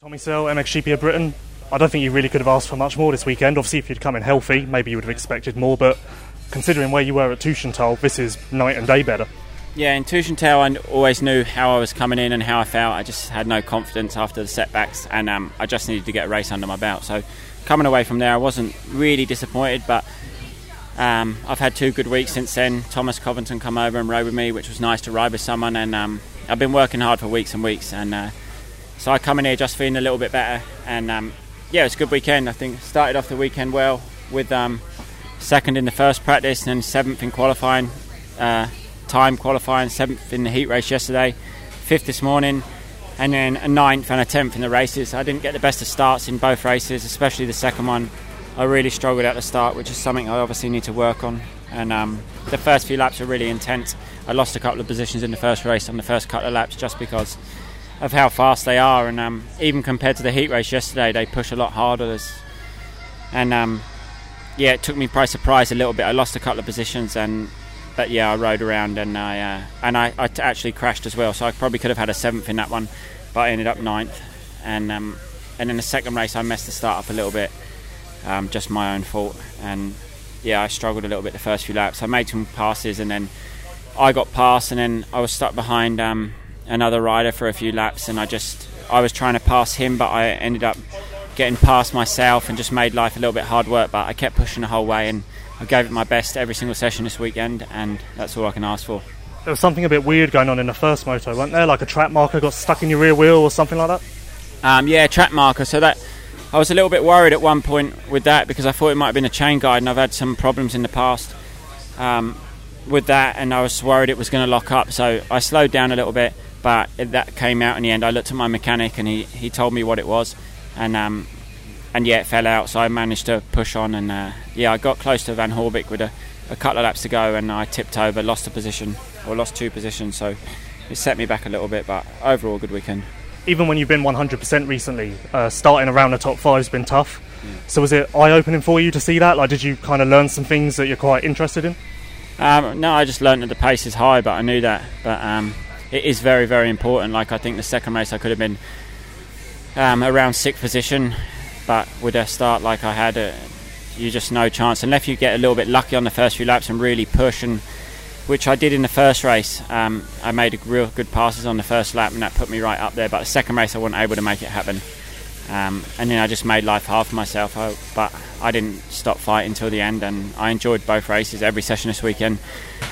Tommy Searle, MXGP of Britain. I don't think you really could have asked for much more this weekend. Obviously, if you'd come in healthy, maybe you would have expected more, but considering where you were at Teutschenthal, this is night and day better. Yeah, in Teutschenthal, I always knew how I was coming in and how I felt. I just had no confidence after the setbacks, and um, I just needed to get a race under my belt. So, coming away from there, I wasn't really disappointed, but um, I've had two good weeks since then. Thomas Covington come over and rode with me, which was nice to ride with someone, and um, I've been working hard for weeks and weeks, and uh, so I come in here just feeling a little bit better, and um, yeah, it's a good weekend. I think started off the weekend well with um, second in the first practice and seventh in qualifying, uh, time qualifying, seventh in the heat race yesterday, fifth this morning, and then a ninth and a tenth in the races. I didn't get the best of starts in both races, especially the second one. I really struggled at the start, which is something I obviously need to work on. And um, the first few laps were really intense. I lost a couple of positions in the first race on the first couple of laps just because of how fast they are. And um, even compared to the heat race yesterday, they push a lot harder. And um, yeah, it took me by surprise a little bit. I lost a couple of positions, and but yeah, I rode around and I uh, and I, I t- actually crashed as well. So I probably could have had a seventh in that one, but I ended up ninth. And um, and in the second race, I messed the start up a little bit, um, just my own fault. And yeah, I struggled a little bit the first few laps. I made some passes, and then I got past, and then I was stuck behind um, another rider for a few laps, and I just I was trying to pass him, but I ended up getting past myself and just made life a little bit hard work. But I kept pushing the whole way and I gave it my best every single session this weekend, and that's all I can ask for. There was something a bit weird going on in the first moto, weren't there? Like a track marker got stuck in your rear wheel or something like that? Um, yeah, track marker. So that I was a little bit worried at one point with that because I thought it might have been a chain guide, and I've had some problems in the past um, with that, and I was worried it was going to lock up. So I slowed down a little bit, but that came out in the end. I looked at my mechanic, and he, he told me what it was, and um, and yeah, it fell out. So I managed to push on, and uh, yeah, I got close to Van Horebeek with a, a, couple of laps to go, and I tipped over, lost a position or lost two positions. So it set me back a little bit, but overall, good weekend. Even when you've been 100% recently, uh, starting around the top five has been tough. Yeah. So was it eye-opening for you to see that? Like, did you kind of learn some things that you're quite interested in? Um, no, I just learned that the pace is high, but I knew that. But um, it is very, very important. Like I think the second race, I could have been um, around sixth position but with a start like I had, uh, you just no chance unless you get a little bit lucky on the first few laps and really push and which I did in the first race. Um, I made real good passes on the first lap and that put me right up there. But the second race I wasn't able to make it happen. Um, and then I just made life hard for myself. I, but I didn't stop fighting until the end, and I enjoyed both races, every session this weekend.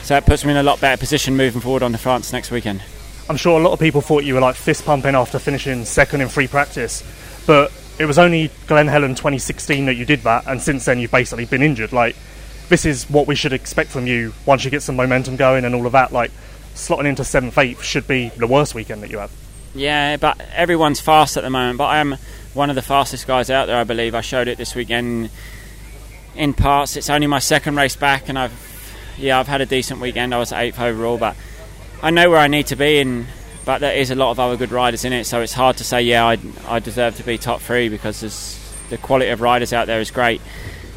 So it puts me in a lot better position moving forward on the France next weekend. I'm sure a lot of people thought you were like fist pumping after finishing second in free practice, but it was only Glen Helen 2016 that you did that, and since then you've basically been injured. Like, this is what we should expect from you once you get some momentum going and all of that. Like, slotting into seventh, eighth should be the worst weekend that you have. Yeah, but everyone's fast at the moment. But I am one of the fastest guys out there, I believe. I showed it this weekend in parts. It's only my second race back, and I've yeah, I've had a decent weekend. I was eighth overall, but I know where I need to be, and but there is a lot of other good riders in it, so it's hard to say, yeah, I, I deserve to be top three because the quality of riders out there is great.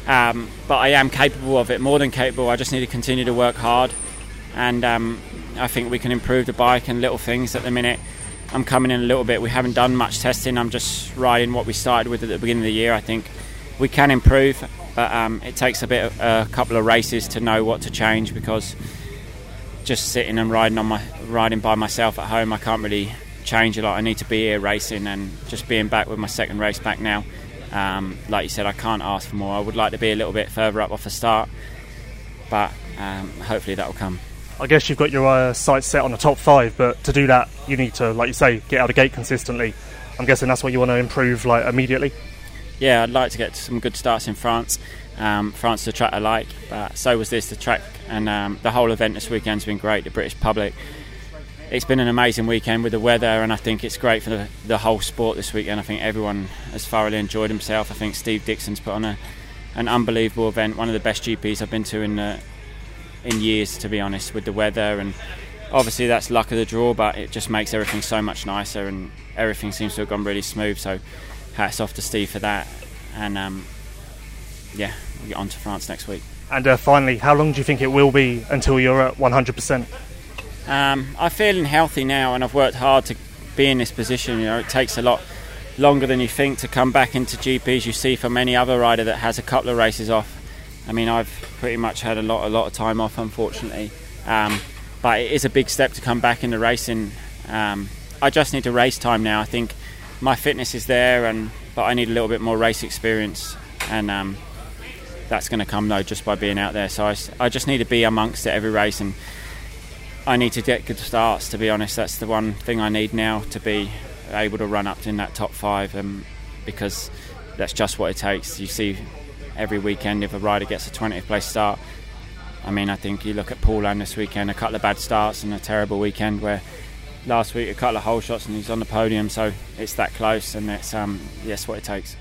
Um, but I am capable of it, more than capable. I just need to continue to work hard, and um, I think we can improve the bike and little things at the minute. I'm coming in a little bit. We haven't done much testing. I'm just riding what we started with at the beginning of the year. I think we can improve, but um, it takes a bit, of, a couple of races to know what to change because just sitting and riding on my riding by myself at home, I can't really change a lot. I need to be here racing and just being back with my second race back now. Um, like you said, I can't ask for more. I would like to be a little bit further up off the start, but um, hopefully that will come. I guess you've got your uh, sights set on the top five, but to do that, you need to, like you say, get out of the gate consistently. I'm guessing that's what you want to improve, like immediately. Yeah, I'd like to get some good starts in France. Um, France is a track I like, but so was this. The track and um, the whole event this weekend's been great. The British public. It's been an amazing weekend with the weather, and I think it's great for the, the whole sport this weekend. I think everyone has thoroughly enjoyed himself. I think Steve Dixon's put on a, an unbelievable event, one of the best GPs I've been to in uh, in years, to be honest, with the weather and obviously that's luck of the draw, but it just makes everything so much nicer, and everything seems to have gone really smooth. So, hats off to Steve for that, and um, yeah, we'll get on to France next week. And uh, finally, how long do you think it will be until you're at 100%? Um, I'm feeling healthy now, and I've worked hard to be in this position. You know, it takes a lot longer than you think to come back into GPs. You see from any other rider that has a couple of races off. I mean, I've pretty much had a lot, a lot of time off, unfortunately. Um, but it is a big step to come back into racing. Um, I just need to race time now. I think my fitness is there, and but I need a little bit more race experience, and um, that's going to come though just by being out there. So I, I just need to be amongst it every race, and I need to get good starts. To be honest, that's the one thing I need now to be able to run up in that top five, um, because that's just what it takes. You see every weekend if a rider gets a 20th place start. I mean, I think you look at Paulin this weekend, a couple of bad starts and a terrible weekend where last week a couple of hole shots and he's on the podium. So it's that close, and it's um, yes, what it takes.